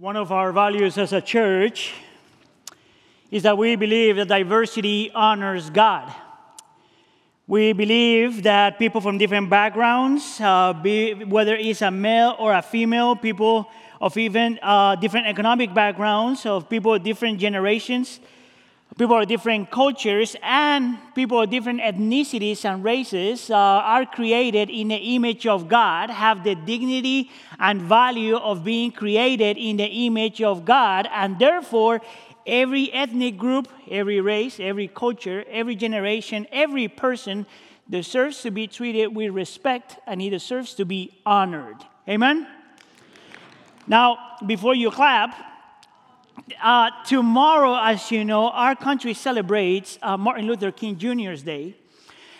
One of our values as a church is that we believe that diversity honors God. We believe that people from different backgrounds, uh, be, whether it's a male or a female, people of even uh, different economic backgrounds, of people of different generations, people of different cultures, and people of different ethnicities and races uh, are created in the image of God, have the dignity and value of being created in the image of God, and therefore, every ethnic group, every race, every culture, every generation, every person deserves to be treated with respect and he deserves to be honored. Amen? Now, before you clap, uh, tomorrow, as you know, our country celebrates uh, Martin Luther King Jr.'s Day.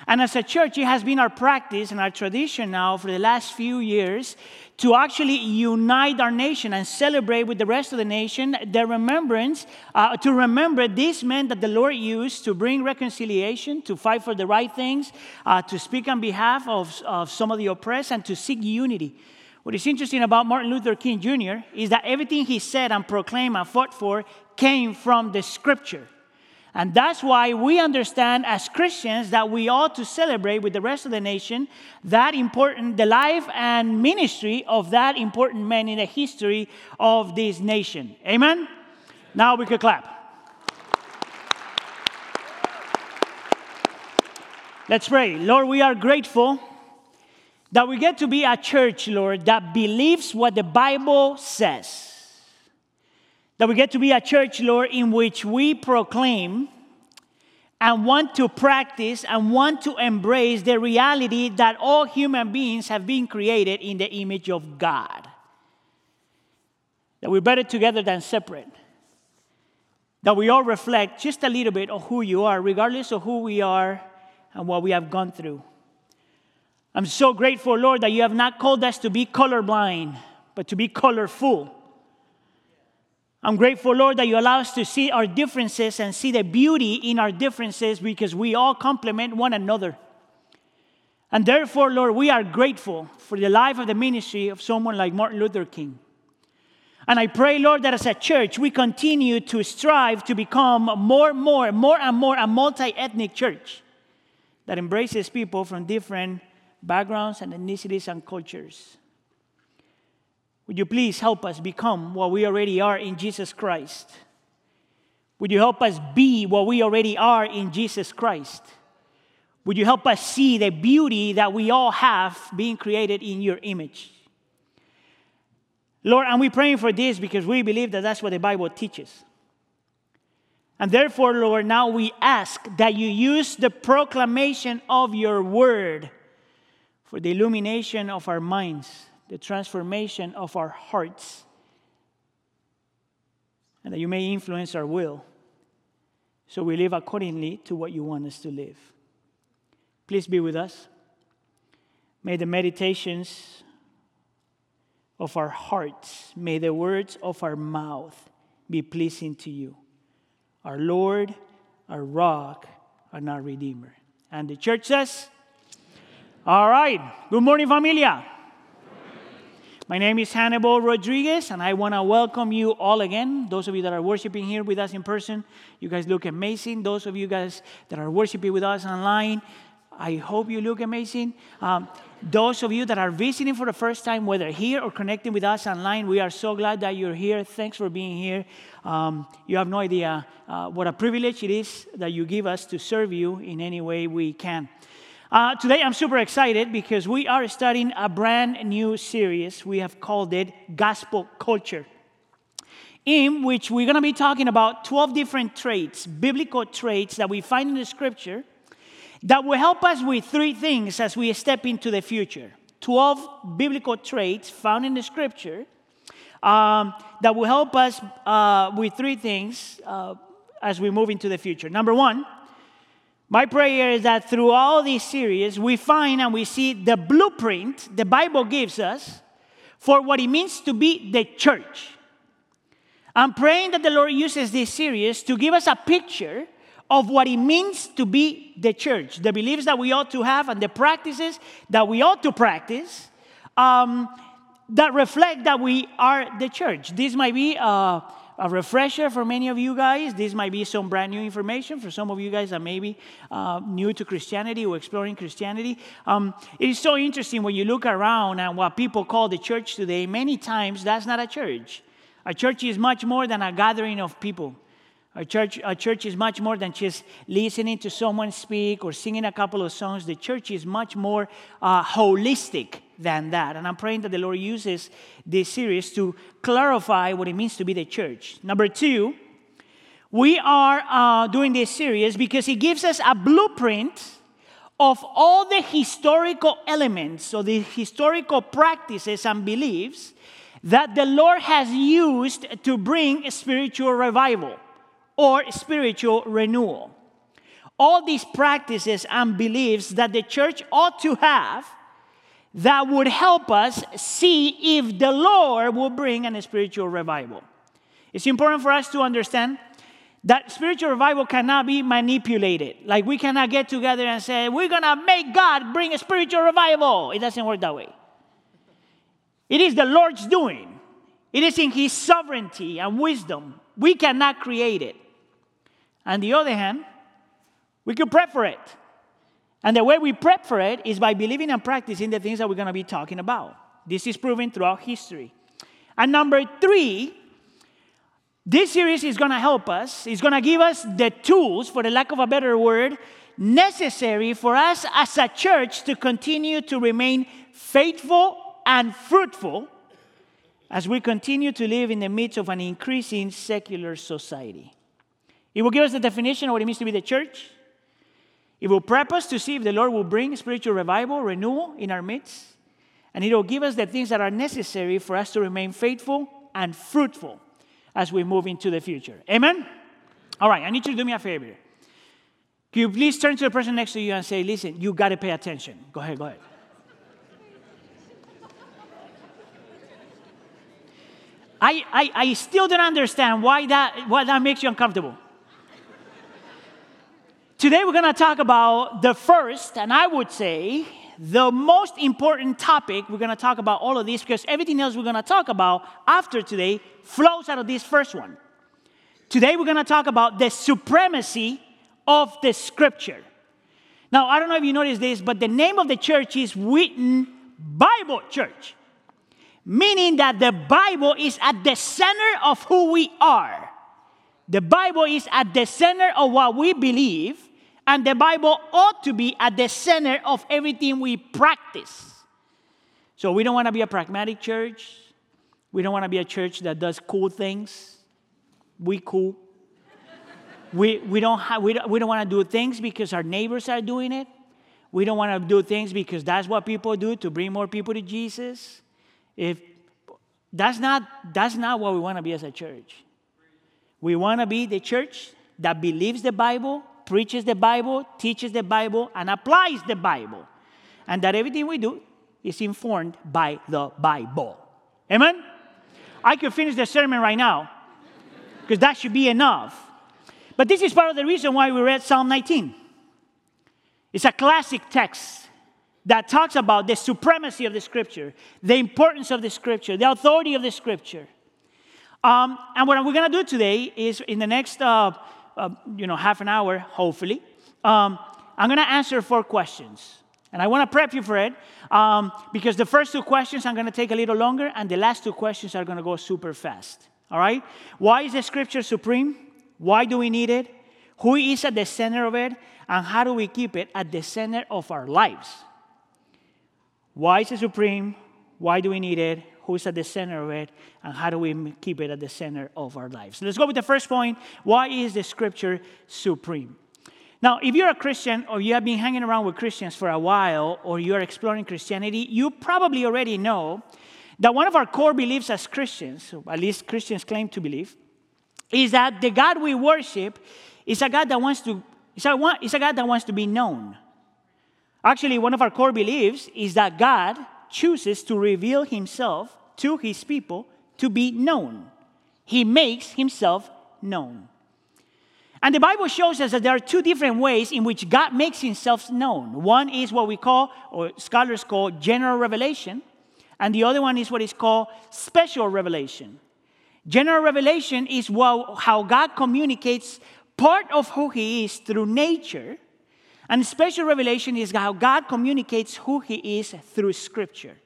And as a church, it has been our practice and our tradition now for the last few years to actually unite our nation and celebrate with the rest of the nation the remembrance, uh, to remember these men that the Lord used to bring reconciliation, to fight for the right things, uh, to speak on behalf of, of some of the oppressed, and to seek unity. What is interesting about Martin Luther King Jr. is that everything he said and proclaimed and fought for came from the scripture. And that's why we understand as Christians that we ought to celebrate with the rest of the nation that important, the life and ministry of that important man in the history of this nation. Amen? Now we could clap. Let's pray. Lord, we are grateful that we get to be a church, Lord, that believes what the Bible says. That we get to be a church, Lord, in which we proclaim and want to practice and want to embrace the reality that all human beings have been created in the image of God. That we're better together than separate. That we all reflect just a little bit of who you are, regardless of who we are and what we have gone through. I'm so grateful, Lord, that you have not called us to be colorblind, but to be colorful. I'm grateful, Lord, that you allow us to see our differences and see the beauty in our differences because we all complement one another. And therefore, Lord, we are grateful for the life of the ministry of someone like Martin Luther King. And I pray, Lord, that as a church, we continue to strive to become more and more, more and more a multi ethnic church that embraces people from different backgrounds and ethnicities and cultures. Would you please help us become what we already are in Jesus Christ? Would you help us be what we already are in Jesus Christ? Would you help us see the beauty that we all have being created in your image? Lord, and we're praying for this because we believe that that's what the Bible teaches. And therefore, Lord, now we ask that you use the proclamation of your word for the illumination of our minds, the transformation of our hearts, and that you may influence our will so we live accordingly to what you want us to live. Please be with us. May the meditations of our hearts, may the words of our mouth be pleasing to you, our Lord, our rock, and our Redeemer. And the church says, all right. Good morning, familia. My name is Hannibal Rodriguez, and I want to welcome you all again. Those of you that are worshiping here with us in person, you guys look amazing. Those of you guys that are worshiping with us online, I hope you look amazing. Um, those of you that are visiting for the first time, whether here or connecting with us online, we are so glad that you're here. Thanks for being here. Um, you have no idea uh, what a privilege it is that you give us to serve you in any way we can. Uh, today, I'm super excited because we are studying a brand new series. We have called it Gospel Culture, in which we're going to be talking about 12 different traits, biblical traits that we find in the scripture that will help us with three things as we step into the future. 12 biblical traits found in the scripture um, that will help us uh, with three things uh, as we move into the future. Number one, my prayer is that through all these series, we find and we see the blueprint the Bible gives us for what it means to be the church. I'm praying that the Lord uses this series to give us a picture of what it means to be the church, the beliefs that we ought to have, and the practices that we ought to practice. Um, that reflect that we are the church. This might be a, a, refresher for many of you guys. This might be some brand new information for some of you guys that may be uh, new to Christianity or exploring Christianity. Um, it is so interesting when you look around and what people call the church today. Many times that's not a church. A church is much more than a gathering of people. A church, a church is much more than just listening to someone speak or singing a couple of songs. The church is much more uh, holistic than that. And I'm praying that the Lord uses this series to clarify what it means to be the church. Number two, we are uh, doing this series because it gives us a blueprint of all the historical elements or the historical practices and beliefs that the Lord has used to bring spiritual revival or spiritual renewal. All these practices and beliefs that the church ought to have that would help us see if the Lord will bring a spiritual revival. It's important for us to understand that spiritual revival cannot be manipulated. Like we cannot get together and say, we're going to make God bring a spiritual revival. It doesn't work that way. It is the Lord's doing, it is in His sovereignty and wisdom. We cannot create it. On the other hand, we could pray for it. And the way we prep for it is by believing and practicing the things that we're going to be talking about. This is proven throughout history. And number three, this series is going to help us, it's going to give us the tools, for the lack of a better word, necessary for us as a church to continue to remain faithful and fruitful as we continue to live in the midst of an increasing secular society. It will give us the definition of what it means to be the church. It will prep us to see if the Lord will bring spiritual revival, renewal in our midst. And it will give us the things that are necessary for us to remain faithful and fruitful as we move into the future. Amen? All right, I need you to do me a favor. Can you please turn to the person next to you and say, listen, you got to pay attention. Go ahead, go ahead. I, I, I still don't understand why that, why that makes you uncomfortable. Today we're going to talk about the first, and I would say the most important topic. We're going to talk about all of this because everything else we're going to talk about after today flows out of this first one. Today we're going to talk about the supremacy of the scripture. Now, I don't know if you noticed this, but the name of the church is Wheaton Bible Church, meaning that the Bible is at the center of who we are. The Bible is at the center of what we believe and the Bible ought to be at the center of everything we practice. So we don't want to be a pragmatic church. We don't want to be a church that does cool things. We cool. we, we don't, ha- we don't, we don't want to do things because our neighbors are doing it. We don't want to do things because that's what people do to bring more people to Jesus. If that's not, that's not what we want to be as a church. We want to be the church that believes the Bible preaches the Bible, teaches the Bible, and applies the Bible. And that everything we do is informed by the Bible. Amen? I could finish the sermon right now because that should be enough. But this is part of the reason why we read Psalm 19. It's a classic text that talks about the supremacy of the scripture, the importance of the scripture, the authority of the scripture. Um, and what we're going to do today is in the next uh, uh, you know, half an hour, hopefully, um, I'm going to answer four questions. And I want to prep you for it um, because the first two questions I'm going to take a little longer, and the last two questions are going to go super fast. All right? Why is the scripture supreme? Why do we need it? Who is at the center of it? And how do we keep it at the center of our lives? Why is it supreme? Why do we need it? Who's at the center of it, and how do we keep it at the center of our lives. Let's go with the first point. Why is the scripture supreme? Now, if you're a Christian or you have been hanging around with Christians for a while or you're exploring Christianity, you probably already know that one of our core beliefs as Christians, at least Christians claim to believe, is that the God we worship is a God that wants to, is a, is a God that wants to be known. Actually, one of our core beliefs is that God chooses to reveal himself to his people to be known. He makes himself known. And the Bible shows us that there are two different ways in which God makes himself known. One is what we call, or scholars call, general revelation, and the other one is what is called special revelation. General revelation is how God communicates part of who He is through nature, and special revelation is how God communicates who He is through Scripture.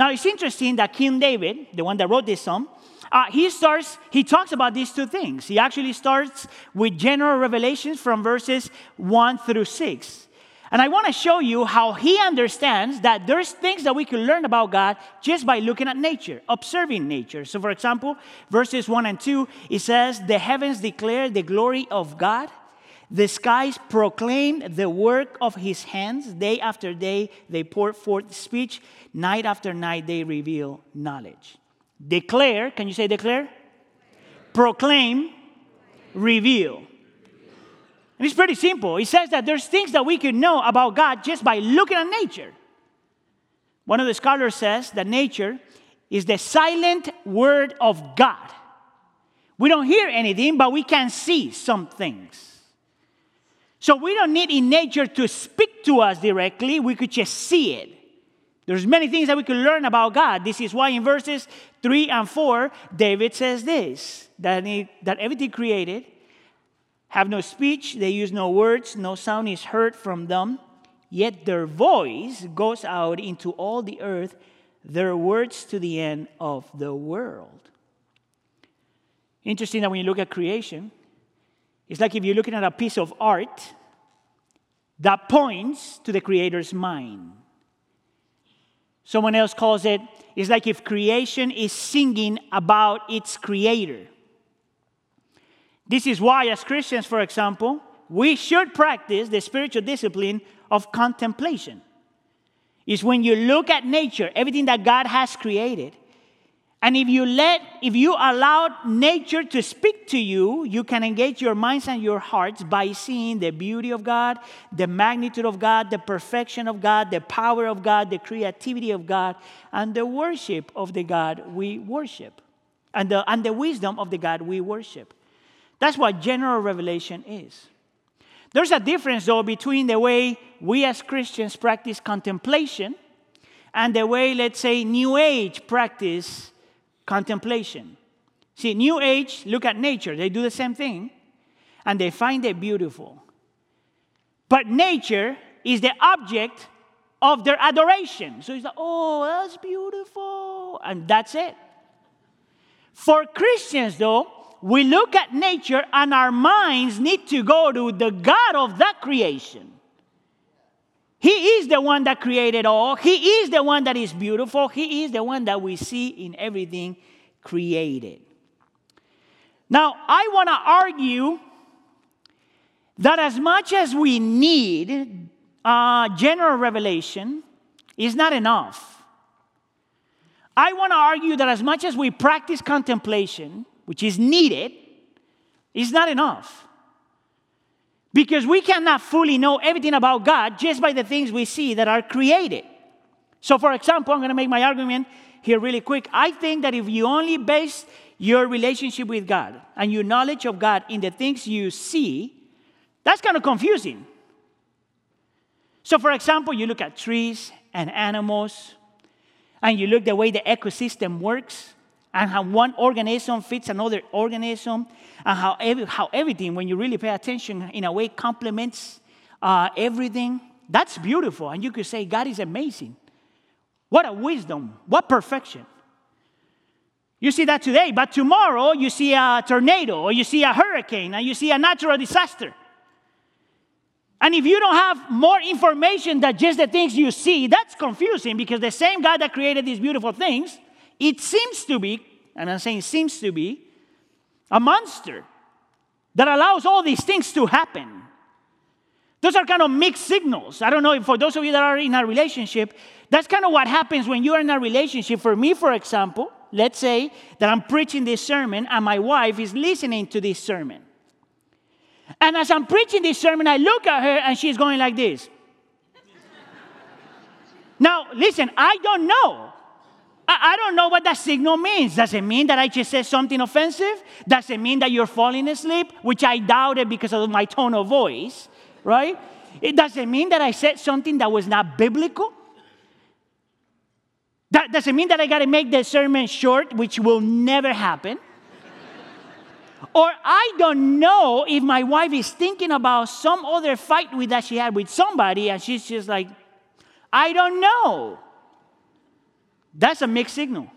Now, it's interesting that King David, the one that wrote this psalm, uh, he starts, he talks about these two things. He actually starts with general revelations from verses 1 through 6. And I want to show you how he understands that there's things that we can learn about God just by looking at nature, observing nature. So, for example, verses 1 and 2, it says, The heavens declare the glory of God, the skies proclaim the work of his hands. Day after day, they pour forth speech. Night after night, they reveal knowledge. Declare, can you say declare? Proclaim, reveal. And it's pretty simple. It says that there's things that we can know about God just by looking at nature. One of the scholars says that nature is the silent word of God. We don't hear anything, but we can see some things. So we don't need in nature to speak to us directly, we could just see it. There's many things that we could learn about God. This is why in verses 3 and 4, David says this that, he, that everything created have no speech, they use no words, no sound is heard from them, yet their voice goes out into all the earth, their words to the end of the world. Interesting that when you look at creation, it's like if you're looking at a piece of art that points to the Creator's mind. Someone else calls it, it's like if creation is singing about its Creator. This is why, as Christians, for example, we should practice the spiritual discipline of contemplation. Is when you look at nature, everything that God has created, and if you let, if you allow nature to speak to you, you can engage your minds and your hearts by seeing the beauty of God, the magnitude of God, the perfection of God, the power of God, the creativity of God, and the worship of the God we worship, and the, and the wisdom of the God we worship. That's what general revelation is. There's a difference, though, between the way we as Christians practice contemplation and the way, let's say, New Age practice contemplation. See, New Age look at nature, they do the same thing, and they find it beautiful. But nature is the object of their adoration. So it's like, oh, that's beautiful, and that's it. For Christians, though, we look at nature and our minds need to go to the God of that creation. He is the one that created all. He is the one that is beautiful. He is the one that we see in everything created. Now, I want to argue that as much as we need uh, general revelation, is not enough. I want to argue that as much as we practice contemplation, which is needed, is not enough. Because we cannot fully know everything about God just by the things we see that are created. So, for example, I'm going to make my argument here really quick. I think that if you only base your relationship with God and your knowledge of God in the things you see, that's kind of confusing. So, for example, you look at trees and animals, and you look the way the ecosystem works, and how one organism fits another organism, and how, every, how everything, when you really pay attention, in a way complements uh, everything. That's beautiful. And you could say, God is amazing. What a wisdom. What perfection. You see that today, but tomorrow you see a tornado, or you see a hurricane, and you see a natural disaster. And if you don't have more information than just the things you see, that's confusing because the same God that created these beautiful things it seems to be, and I'm saying seems to be, a monster that allows all these things to happen. Those are kind of mixed signals. I don't know if for those of you that are in a relationship, that's kind of what happens when you are in a relationship. For me, for example, let's say that I'm preaching this sermon and my wife is listening to this sermon. And as I'm preaching this sermon, I look at her and she's going like this. now, listen, I don't know I, don't know what that signal means. Does it mean that I just said something offensive? Does it mean that you're falling asleep? Which I doubted because of my tone of voice, right? It doesn't mean that I said something that was not biblical. That, doesn't mean that I got to make the sermon short, which will never happen. or I don't know if my wife is thinking about some other fight with that she had with somebody and she's just like, I don't know. That's a mixed signal.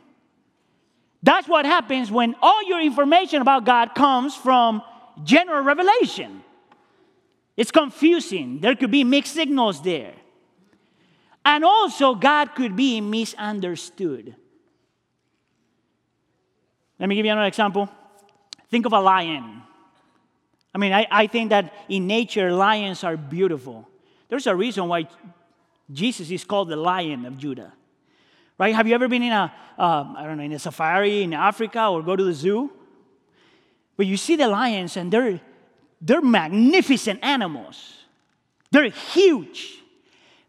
That's what happens when all your information about God comes from general revelation. It's confusing. There could be mixed signals there. And also, God could be misunderstood. Let me give you another example. Think of a lion. I mean, I, I think that in nature, lions are beautiful. There's a reason why Jesus is called the Lion of Judah. Right? Have you ever been in a, uh, I don't know, in a safari in Africa or go to the zoo? But you see the lions and they're, they're magnificent animals. They're huge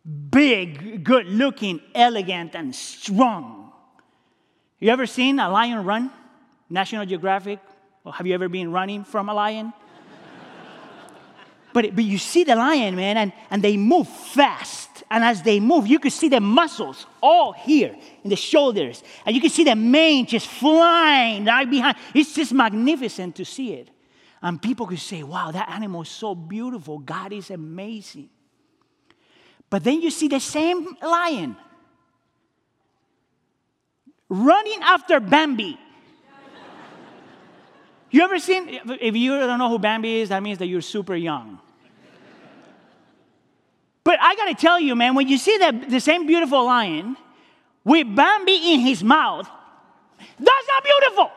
big, good looking, elegant, and strong. You ever seen a lion run? National Geographic? Or have you ever been running from a lion? but, but you see the lion, man, and, and they move fast. And as they move, you can see the muscles all here in the shoulders. And you can see the mane just flying right behind. It's just magnificent to see it. And people could say, wow, that animal is so beautiful. God is amazing. But then you see the same lion running after Bambi. You ever seen, if you don't know who Bambi is, that means that you're super young. But I gotta tell you, man, when you see that the same beautiful lion with Bambi in his mouth, that's not beautiful.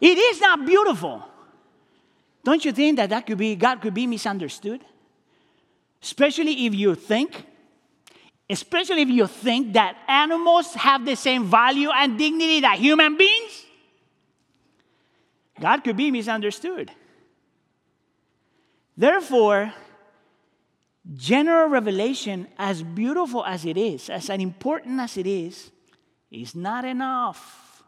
It is not beautiful. Don't you think that, that could be, God could be misunderstood? Especially if you think, especially if you think that animals have the same value and dignity that human beings, God could be misunderstood. Therefore, general revelation, as beautiful as it is, as important as it is, is not enough.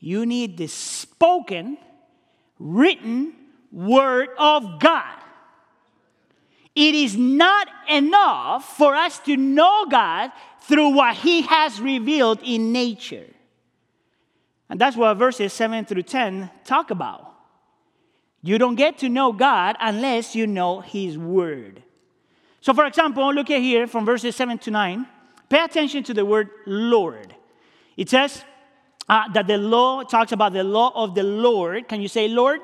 You need the spoken, written word of God. It is not enough for us to know God through what He has revealed in nature. And that's what verses 7 through 10 talk about. You don't get to know God unless you know His Word. So, for example, look at here from verses 7 to 9. Pay attention to the word Lord. It says uh, that the law talks about the law of the Lord. Can you say Lord?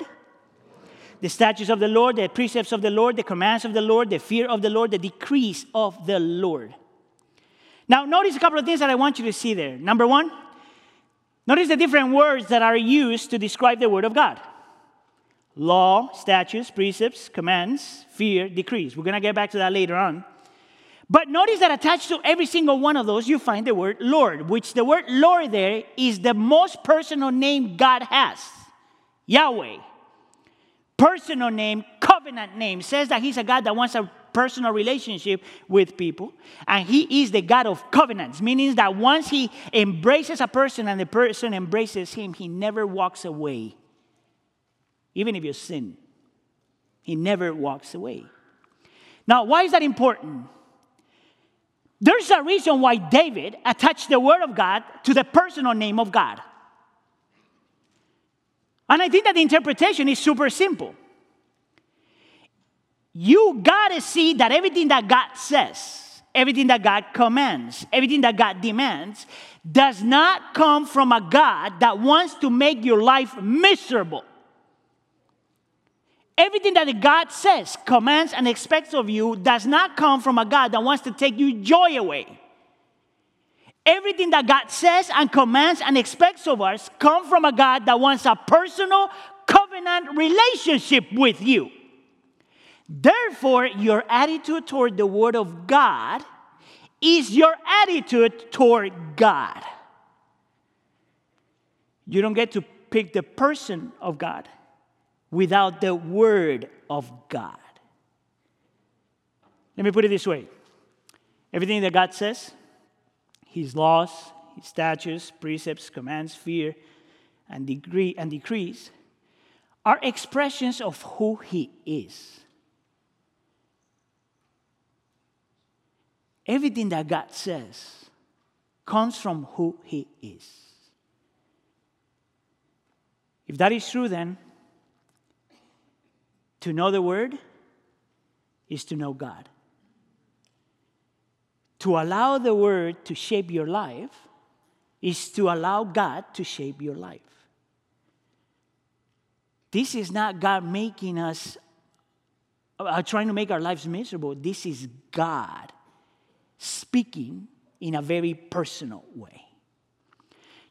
the statutes of the Lord, the precepts of the Lord, the commands of the Lord, the fear of the Lord, the decrees of the Lord. Now, notice a couple of things that I want you to see there. Number one, notice the different words that are used to describe the Word of God law, statutes, precepts, commands, fear, decrees. We're going to get back to that later on. But notice that attached to every single one of those, you find the word Lord, which the word Lord there is the most personal name God has Yahweh personal name, covenant name, says that he's a God that wants a personal relationship with people. And he is the God of covenants, meaning that once he embraces a person and the person embraces him, he never walks away. Even if you sin, he never walks away. Now, why is that important? There's a reason why David attached the word of God to the personal name of God. And I think that the interpretation is super simple. You gotta see that everything that God says, everything that God commands, everything that God demands, does not come from a God that wants to make your life miserable. Everything that God says, commands, and expects of you does not come from a God that wants to take your joy away. Everything that God says and commands and expects of us come from a God that wants a personal covenant relationship with you. Therefore, your attitude toward the Word of God is your attitude toward God. You don't get to pick the person of God without the Word of God. Let me put it this way everything that God says, his laws, his statutes, precepts, commands, fear, and decree and decrees are expressions of who he is. Everything that God says comes from who He is. If that is true, then to know the Word is to know God. To allow the Word to shape your life is to allow God to shape your life. This is not God making us, uh, trying to make our lives miserable. This is God speaking in a very personal way.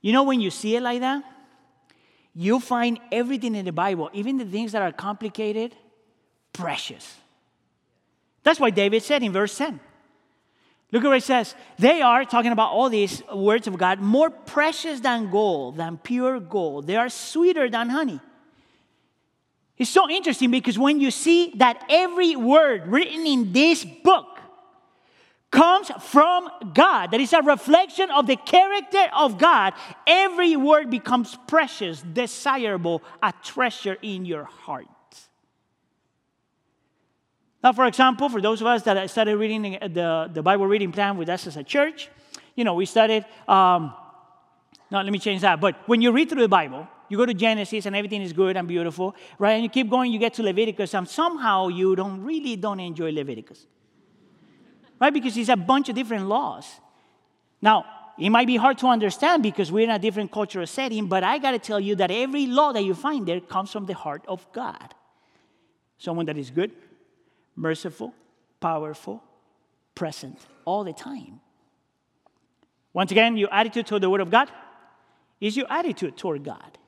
You know, when you see it like that, you find everything in the Bible, even the things that are complicated, precious. That's why David said in verse 10. Look at what it says. They are, talking about all these words of God, more precious than gold, than pure gold. They are sweeter than honey. It's so interesting because when you see that every word written in this book comes from God, that is a reflection of the character of God, every word becomes precious, desirable, a treasure in your heart. Now, for example, for those of us that started reading the, the Bible reading plan with us as a church, you know, we started, um, no, let me change that. But when you read through the Bible, you go to Genesis and everything is good and beautiful, right? And you keep going, you get to Leviticus, and somehow you don't really don't enjoy Leviticus. Right? Because it's a bunch of different laws. Now, it might be hard to understand because we're in a different cultural setting, but I got to tell you that every law that you find there comes from the heart of God. Someone that is good, merciful, powerful, present all the time. Once again, your attitude toward the Word of God is your attitude toward God.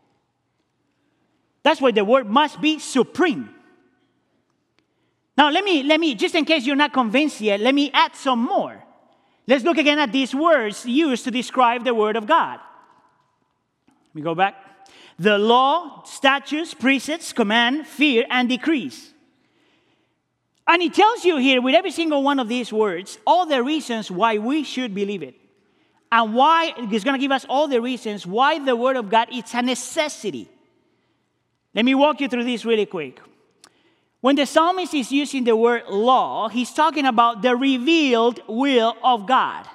That's why the Word must be supreme. Now, let me, let me, just in case you're not convinced yet, let me add some more. Let's look again at these words used to describe the Word of God. Let me go back. The law, statutes, precepts, command, fear, and decrees. And he tells you here with every single one of these words all the reasons why we should believe it. And why he's going to give us all the reasons why the word of God is a necessity. Let me walk you through this really quick. When the psalmist is using the word law, he's talking about the revealed will of God.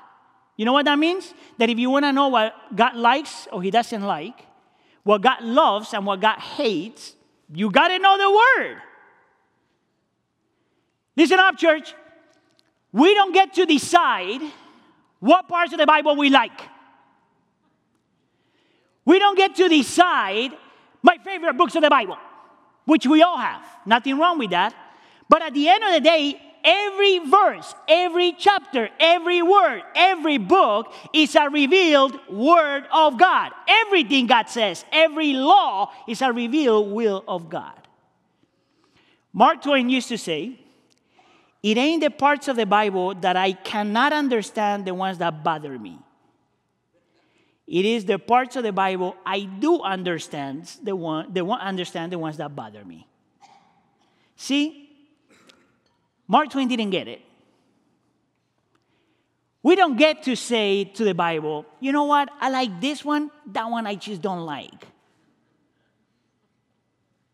You know what that means? That if you want to know what God likes or he doesn't like, what God loves and what God hates, you got to know the word. Listen up, church. We don't get to decide what parts of the Bible we like. We don't get to decide my favorite books of the Bible, which we all have. Nothing wrong with that. But at the end of the day, every verse, every chapter, every word, every book is a revealed word of God. Everything God says, every law is a revealed will of God. Mark Twain used to say, it ain't the parts of the Bible that I cannot understand, the ones that bother me. It is the parts of the Bible I do understand, the one, the one understand the ones that bother me. See, Mark Twain didn't get it. We don't get to say to the Bible, you know what, I like this one, that one I just don't like.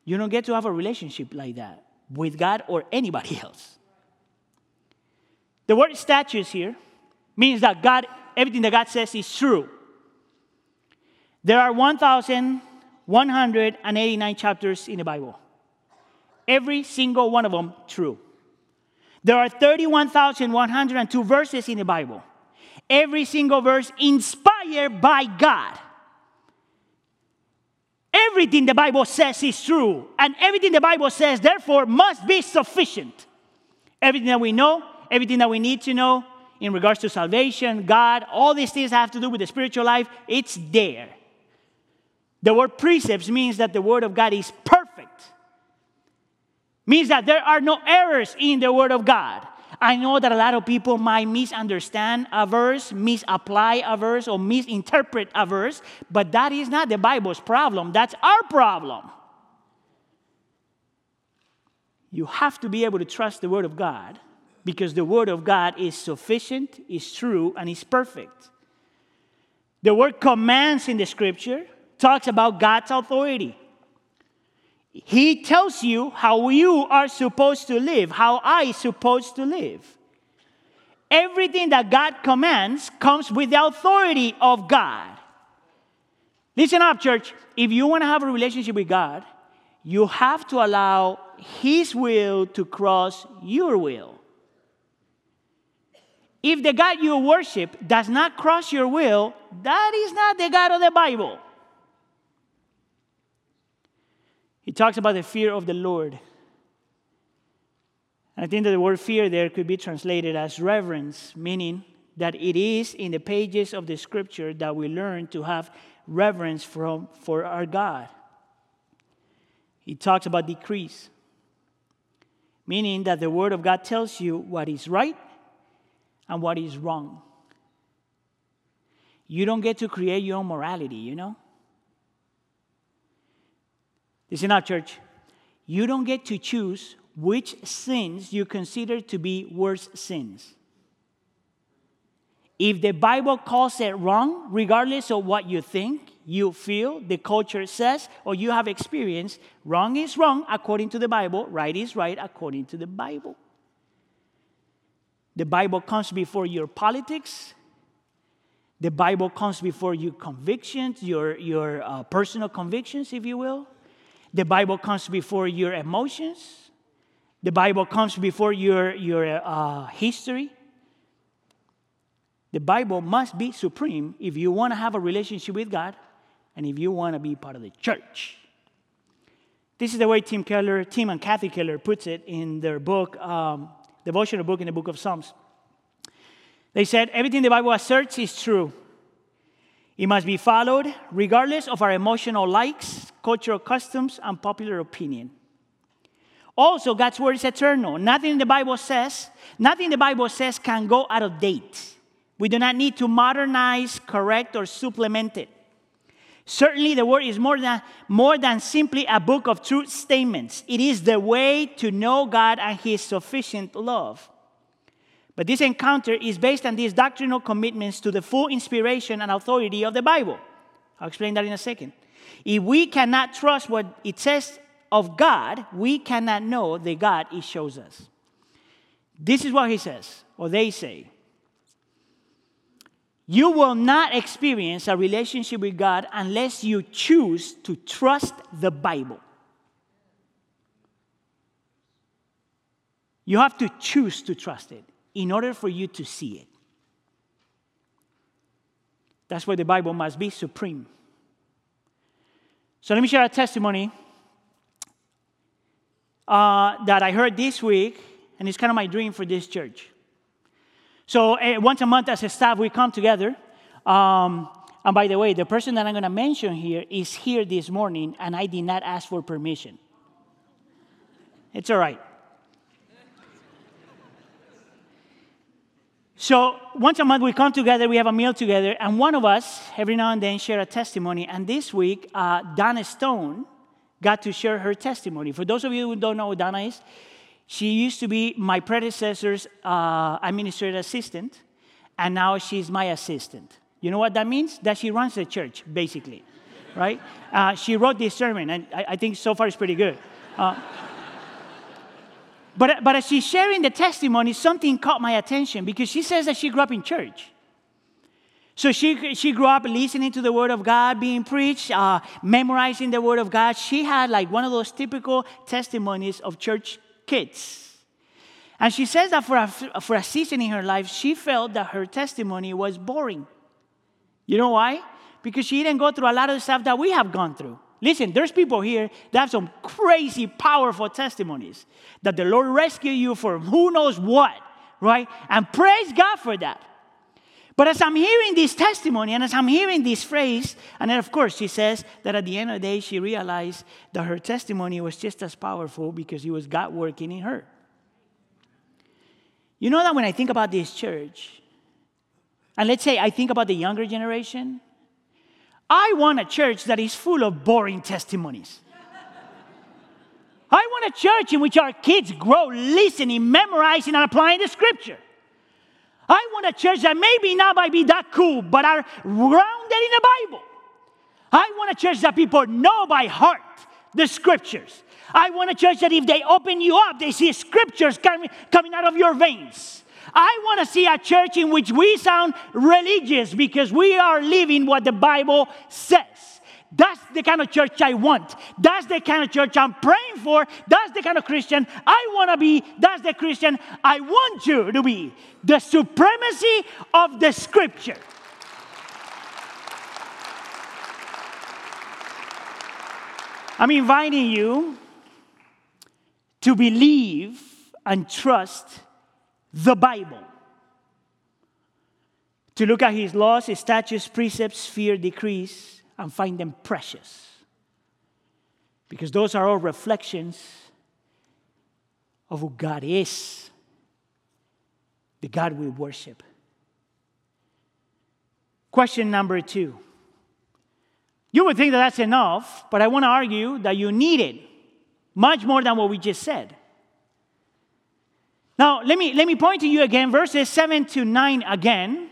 You don't get to have a relationship like that with God or anybody else. The word statutes here means that God, everything that God says is true. There are 1,189 chapters in the Bible. Every single one of them true. There are 31,102 verses in the Bible. Every single verse inspired by God. Everything the Bible says is true, and everything the Bible says, therefore, must be sufficient. Everything that we know, everything that we need to know in regards to salvation, God, all these things have to do with the spiritual life, it's there. The word precepts means that the word of God is perfect. Means that there are no errors in the word of God. I know that a lot of people might misunderstand a verse, misapply a verse, or misinterpret a verse, but that is not the Bible's problem. That's our problem. You have to be able to trust the Word of God because the Word of God is sufficient, is true, and is perfect. The word commands in the scripture talks about God's authority. He tells you how you are supposed to live, how I supposed to live. Everything that God commands comes with the authority of God. Listen up, church. If you want to have a relationship with God, you have to allow His will to cross your will. If the God you worship does not cross your will, that is not the God of the Bible. He talks about the fear of the Lord. And I think that the word fear there could be translated as reverence, meaning that it is in the pages of the scripture that we learn to have reverence from, for our God. He talks about decrees, meaning that the word of God tells you what is right and what is wrong. You don't get to create your own morality, you know? Listen up, church. You don't get to choose which sins you consider to be worse sins. If the Bible calls it wrong, regardless of what you think, you feel, the culture says, or you have experienced, wrong is wrong according to the Bible, right is right according to the Bible. The Bible comes before your politics. The Bible comes before your convictions, your, your uh, personal convictions, if you will. The Bible comes before your emotions. The Bible comes before your, your uh, history. The Bible must be supreme if you want to have a relationship with God and if you want to be part of the church. This is the way Tim Keller, Tim and Kathy Keller puts it in their book, um, devotional book in the book of Psalms. They said, everything the Bible asserts is true. It must be followed regardless of our emotional likes, cultural customs, and popular opinion. Also, God's word is eternal. Nothing the Bible says, nothing the Bible says can go out of date. We do not need to modernize, correct, or supplement it. Certainly, the word is more than, more than simply a book of truth statements. It is the way to know God and His sufficient love. But this encounter is based on these doctrinal commitments to the full inspiration and authority of the Bible. I'll explain that in a second. If we cannot trust what it says of God, we cannot know the God it shows us. This is what he says, or they say. You will not experience a relationship with God unless you choose to trust the Bible. You have to choose to trust it in order for you to see it. That's why the Bible must be supreme. So let me share a testimony uh, that I heard this week, and it's kind of my dream for this church. So uh, once a month as a staff, we come together. Um, and by the way, the person that I'm going to mention here is here this morning, and I did not ask for permission. It's all right. So once a month we come together, we have a meal together, and one of us every now and then share a testimony. And this week, uh, Donna Stone got to share her testimony. For those of you who don't know who Donna is, she used to be my predecessor's uh, administrative assistant, and now she's my assistant. You know what that means? That she runs the church, basically, right? Uh, she wrote this sermon, and I, I, think so far it's pretty good. Uh, but, but as she's sharing the testimony, something caught my attention because she says that she grew up in church. So she, she grew up listening to the Word of God being preached, uh, memorizing the Word of God. She had like one of those typical testimonies of church kids. And she says that for a, for a season in her life, she felt that her testimony was boring. You know why? Because she didn't go through a lot of stuff that we have gone through. Listen, there's people here that have some crazy, powerful testimonies that the Lord rescued you from who knows what, right? And praise God for that. But as I'm hearing this testimony and as I'm hearing this phrase, and then of course she says that at the end of the day she realized that her testimony was just as powerful because it was God working in her. You know that when I think about this church, and let's say I think about the younger generation, I want a church that is full of boring testimonies. I want a church in which our kids grow listening, memorizing, and applying the scripture. I want a church that maybe not might be that cool, but are grounded in the Bible. I want a church that people know by heart the scriptures. I want a church that if they open you up, they see scriptures coming, coming out of your veins. I want to see a church in which we sound religious because we are living what the Bible says. That's the kind of church I want. That's the kind of church I'm praying for. That's the kind of Christian I want to be. That's the Christian I want you to be. The supremacy of the scripture. I'm inviting you to believe and trust the Bible. To look at his laws, his statutes, precepts, fear, decrees, and find them precious. Because those are all reflections of who God is, the God we worship. Question number two. You would think that that's enough, but I want to argue that you need it much more than what we just said. Now, let me, let me point to you again, verses 7 to 9 again.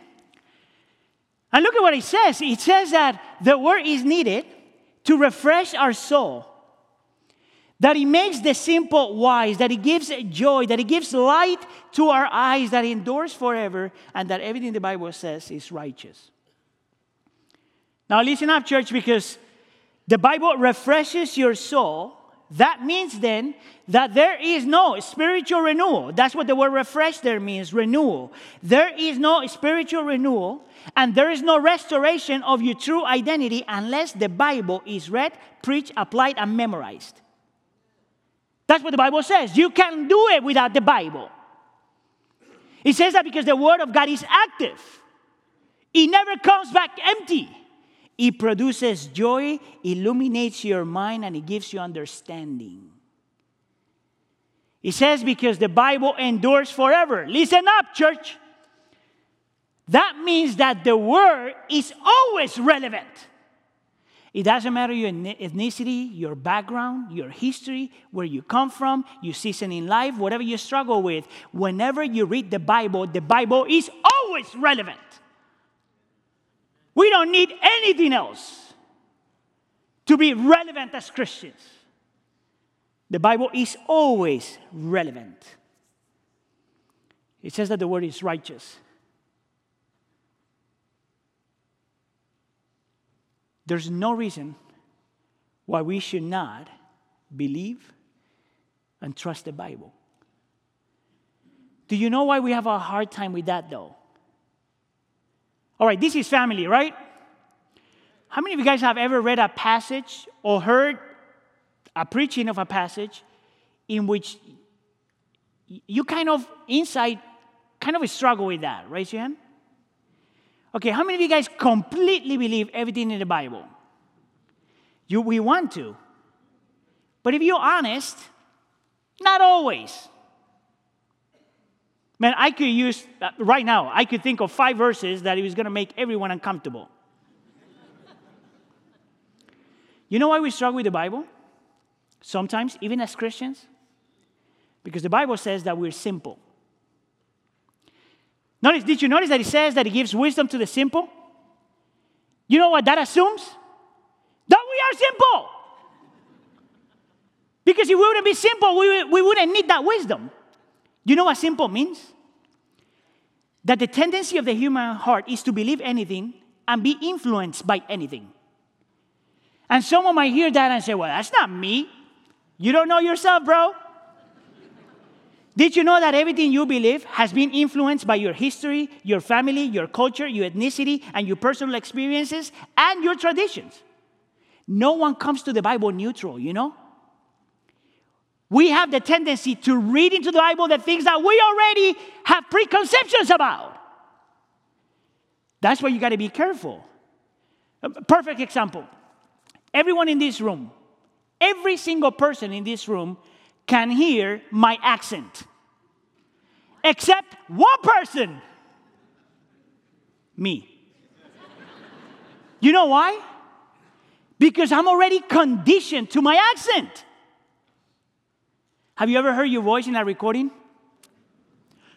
And look at what it says. It says that the word is needed to refresh our soul, that it makes the simple wise, that it gives joy, that it gives light to our eyes, that it endures forever, and that everything the Bible says is righteous. Now, listen up, church, because the Bible refreshes your soul that means then that there is no spiritual renewal. That's what the word refresh there means renewal. There is no spiritual renewal, and there is no restoration of your true identity unless the Bible is read, preached, applied, and memorized. That's what the Bible says. You can't do it without the Bible. It says that because the Word of God is active, it never comes back empty. It produces joy, illuminates your mind, and it gives you understanding. It says, because the Bible endures forever. Listen up, church. That means that the word is always relevant. It doesn't matter your ethnicity, your background, your history, where you come from, your season in life, whatever you struggle with. Whenever you read the Bible, the Bible is always relevant. We don't need anything else to be relevant as Christians. The Bible is always relevant. It says that the word is righteous. There's no reason why we should not believe and trust the Bible. Do you know why we have a hard time with that, though? All right, this is family, right? How many of you guys have ever read a passage or heard a preaching of a passage in which you kind of inside kind of struggle with that? Raise your hand. Okay, how many of you guys completely believe everything in the Bible? You, we want to. But if you're honest, not always. Man, I could use, uh, right now, I could think of five verses that it was going to make everyone uncomfortable. you know why we struggle with the Bible? Sometimes, even as Christians? Because the Bible says that we're simple. Notice, did you notice that it says that it gives wisdom to the simple? You know what that assumes? That we are simple. Because if we wouldn't be simple, we, we wouldn't need that wisdom. You know what simple means? That the tendency of the human heart is to believe anything and be influenced by anything. And someone might hear that and say, Well, that's not me. You don't know yourself, bro. Did you know that everything you believe has been influenced by your history, your family, your culture, your ethnicity, and your personal experiences and your traditions? No one comes to the Bible neutral, you know? We have the tendency to read into the Bible the things that we already have preconceptions about. That's why you got to be careful. A perfect example. Everyone in this room, every single person in this room can hear my accent, except one person me. You know why? Because I'm already conditioned to my accent. Have you ever heard your voice in that recording?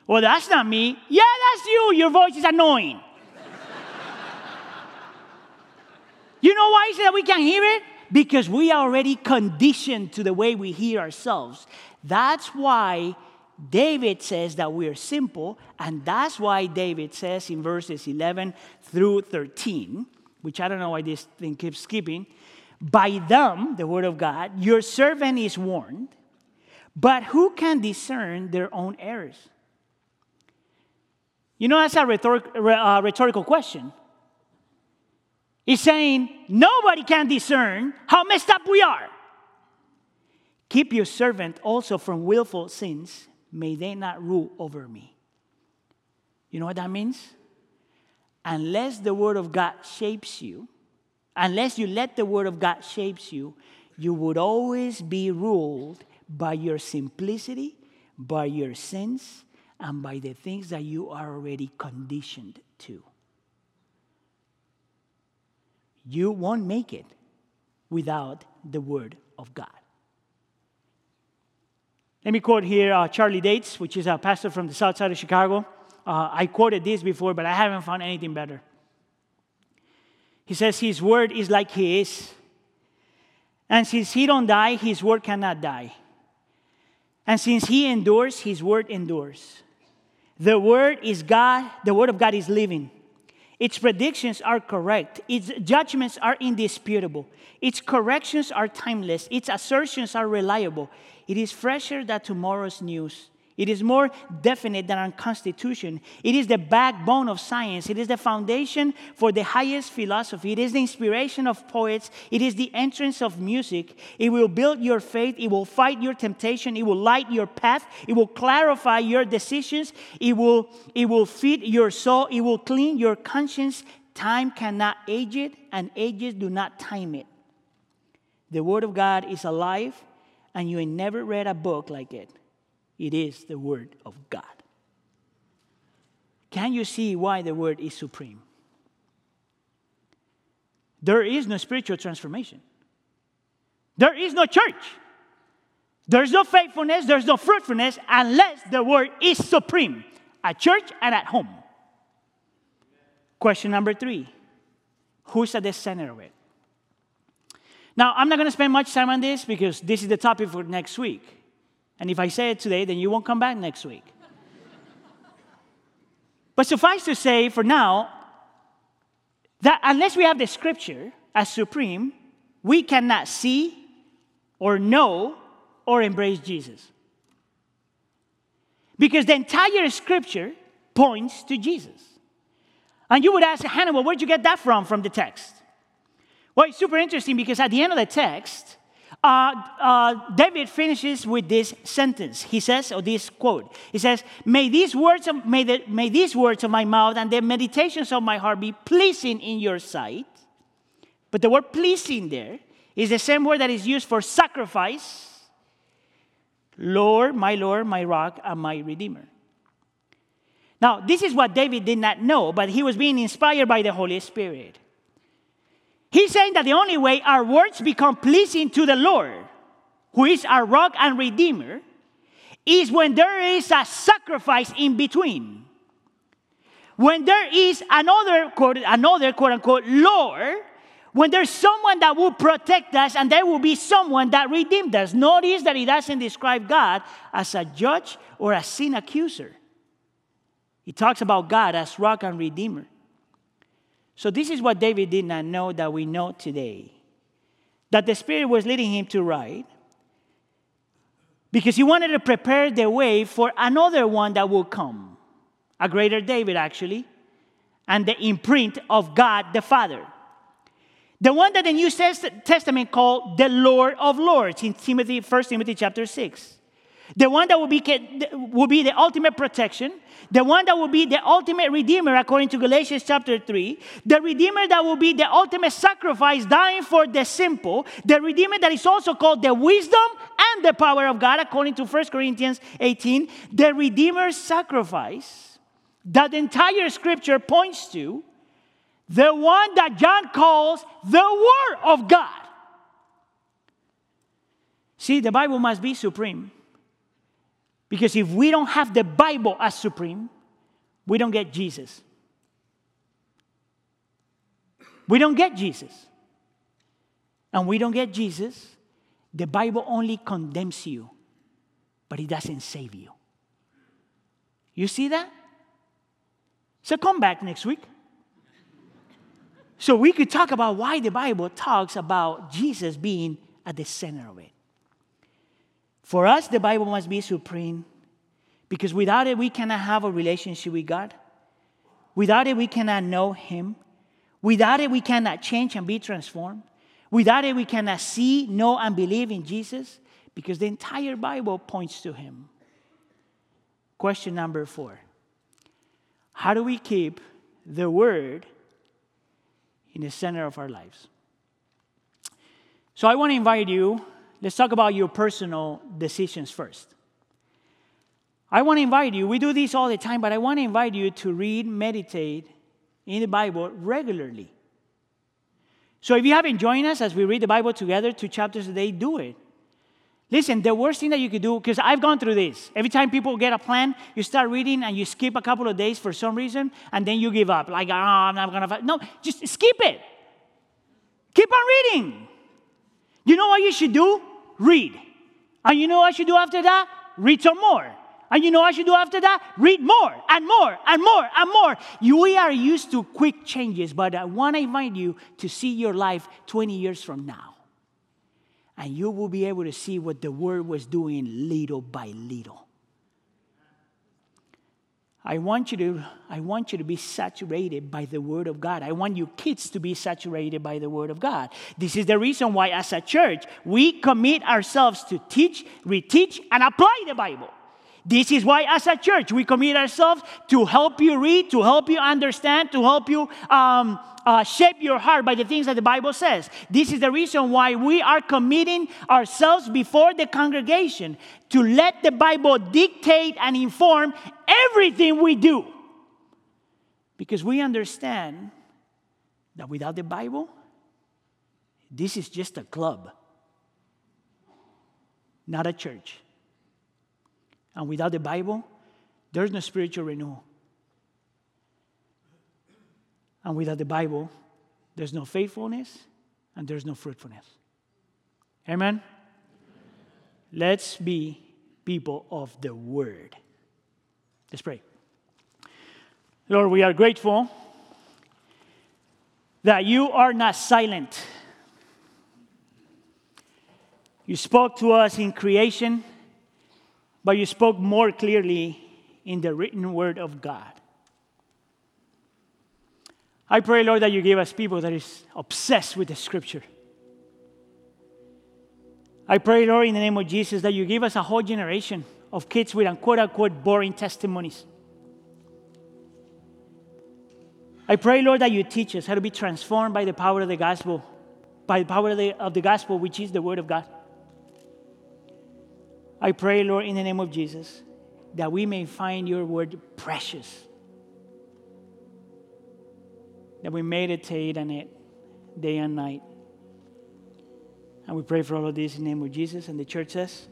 Well, that's not me. Yeah, that's you. Your voice is annoying. you know why is it that we can't hear it? Because we are already conditioned to the way we hear ourselves. That's why David says that we are simple, and that's why David says in verses 11 through 13, which I don't know why this thing keeps skipping, by them, the word of God, your servant is warned, but who can discern their own errors? You know, that's a rhetoric, uh, rhetorical question. He's saying, nobody can discern how messed up we are. Keep your servant also from willful sins. May they not rule over me. You know what that means? Unless the word of God shapes you, unless you let the word of God shapes you, you would always be ruled by your simplicity, by your sins, and by the things that you are already conditioned to. You won't make it without the word of God. Let me quote here uh, Charlie Dates, which is a pastor from the south side of Chicago. Uh, I quoted this before, but I haven't found anything better. He says, His word is like He is. And since He don't die, His word cannot die. And since He endures, His word endures. The word is God, the word of God is living. Its predictions are correct. Its judgments are indisputable. Its corrections are timeless. Its assertions are reliable. It is fresher than tomorrow's news. It is more definite than our Constitution. It is the backbone of science. It is the foundation for the highest philosophy. It is the inspiration of poets. It is the entrance of music. It will build your faith. It will fight your temptation. It will light your path. It will clarify your decisions. It will, it will feed your soul. It will clean your conscience. Time cannot age it, and ages do not time it. The Word of God is alive, and you ain't never read a book like it. It is the Word of God. Can you see why the Word is supreme? There is no spiritual transformation. There is no church. There's no faithfulness, there's no fruitfulness unless the Word is supreme at church and at home. Question number three Who's at the center of it? Now, I'm not going to spend much time on this because this is the topic for next week. And if I say it today, then you won't come back next week. but suffice to say, for now, that unless we have the scripture as supreme, we cannot see or know or embrace Jesus. Because the entire scripture points to Jesus. And you would ask, Hannibal, where'd you get that from, from the text? Well, it's super interesting because at the end of the text, uh, uh, David finishes with this sentence. He says, or this quote, he says, May these words of, may, the, may these words of my mouth and the meditations of my heart be pleasing in your sight. But the word pleasing there is the same word that is used for sacrifice. Lord, my Lord, my rock, and my redeemer. Now, this is what David did not know, but he was being inspired by the Holy Spirit. He's saying that the only way our words become pleasing to the Lord, who is our rock and redeemer, is when there is a sacrifice in between. When there is another quote, another quote unquote Lord, when there's someone that will protect us and there will be someone that redeemed us. Notice that he doesn't describe God as a judge or a sin accuser. He talks about God as rock and redeemer. So, this is what David did not know that we know today that the Spirit was leading him to write because he wanted to prepare the way for another one that will come, a greater David, actually, and the imprint of God the Father. The one that the New Testament called the Lord of Lords in Timothy, 1 Timothy chapter 6. The one that will be, will be the ultimate protection, the one that will be the ultimate redeemer, according to Galatians chapter 3, the redeemer that will be the ultimate sacrifice, dying for the simple, the redeemer that is also called the wisdom and the power of God, according to 1 Corinthians 18, the redeemer's sacrifice that entire scripture points to, the one that John calls the Word of God. See, the Bible must be supreme. Because if we don't have the Bible as supreme, we don't get Jesus. We don't get Jesus. And we don't get Jesus, the Bible only condemns you, but it doesn't save you. You see that? So come back next week. So we could talk about why the Bible talks about Jesus being at the center of it. For us, the Bible must be supreme because without it, we cannot have a relationship with God. Without it, we cannot know Him. Without it, we cannot change and be transformed. Without it, we cannot see, know, and believe in Jesus because the entire Bible points to Him. Question number four How do we keep the Word in the center of our lives? So I want to invite you, let's talk about your personal decisions first. I want to invite you, we do this all the time, but I want to invite you to read, meditate in the Bible regularly. So if you haven't joined us as we read the Bible together, two chapters a day, do it. Listen, the worst thing that you could do, because I've gone through this. Every time people get a plan, you start reading and you skip a couple of days for some reason, and then you give up. Like, oh, I'm not gonna. No, just skip it. Keep on reading. You know what you should do? Read. And you know what you should do after that? Read some more. And you know what you do after that? Read more and more and more and more. You, we are used to quick changes, but I want to invite you to see your life 20 years from now. And you will be able to see what the Word was doing little by little. I want you to, I want you to be saturated by the Word of God. I want your kids to be saturated by the Word of God. This is the reason why, as a church, we commit ourselves to teach, reteach, and apply the Bible. This is why, as a church, we commit ourselves to help you read, to help you understand, to help you um, uh, shape your heart by the things that the Bible says. This is the reason why we are committing ourselves before the congregation to let the Bible dictate and inform everything we do. Because we understand that without the Bible, this is just a club, not a church. And without the Bible, there's no spiritual renewal. And without the Bible, there's no faithfulness and there's no fruitfulness. Amen? Let's be people of the Word. Let's pray. Lord, we are grateful that you are not silent. You spoke to us in creation but you spoke more clearly in the written word of God. I pray, Lord, that you give us people that is obsessed with the scripture. I pray, Lord, in the name of Jesus, that you give us a whole generation of kids with quote unquote boring testimonies. I pray, Lord, that you teach us how to be transformed by the power of the gospel, by the power of the, of the gospel, which is the word of God. I pray, Lord, in the name of Jesus, that we may find your word precious, that we meditate on it day and night. And we pray for all of this in the name of Jesus. And the church says,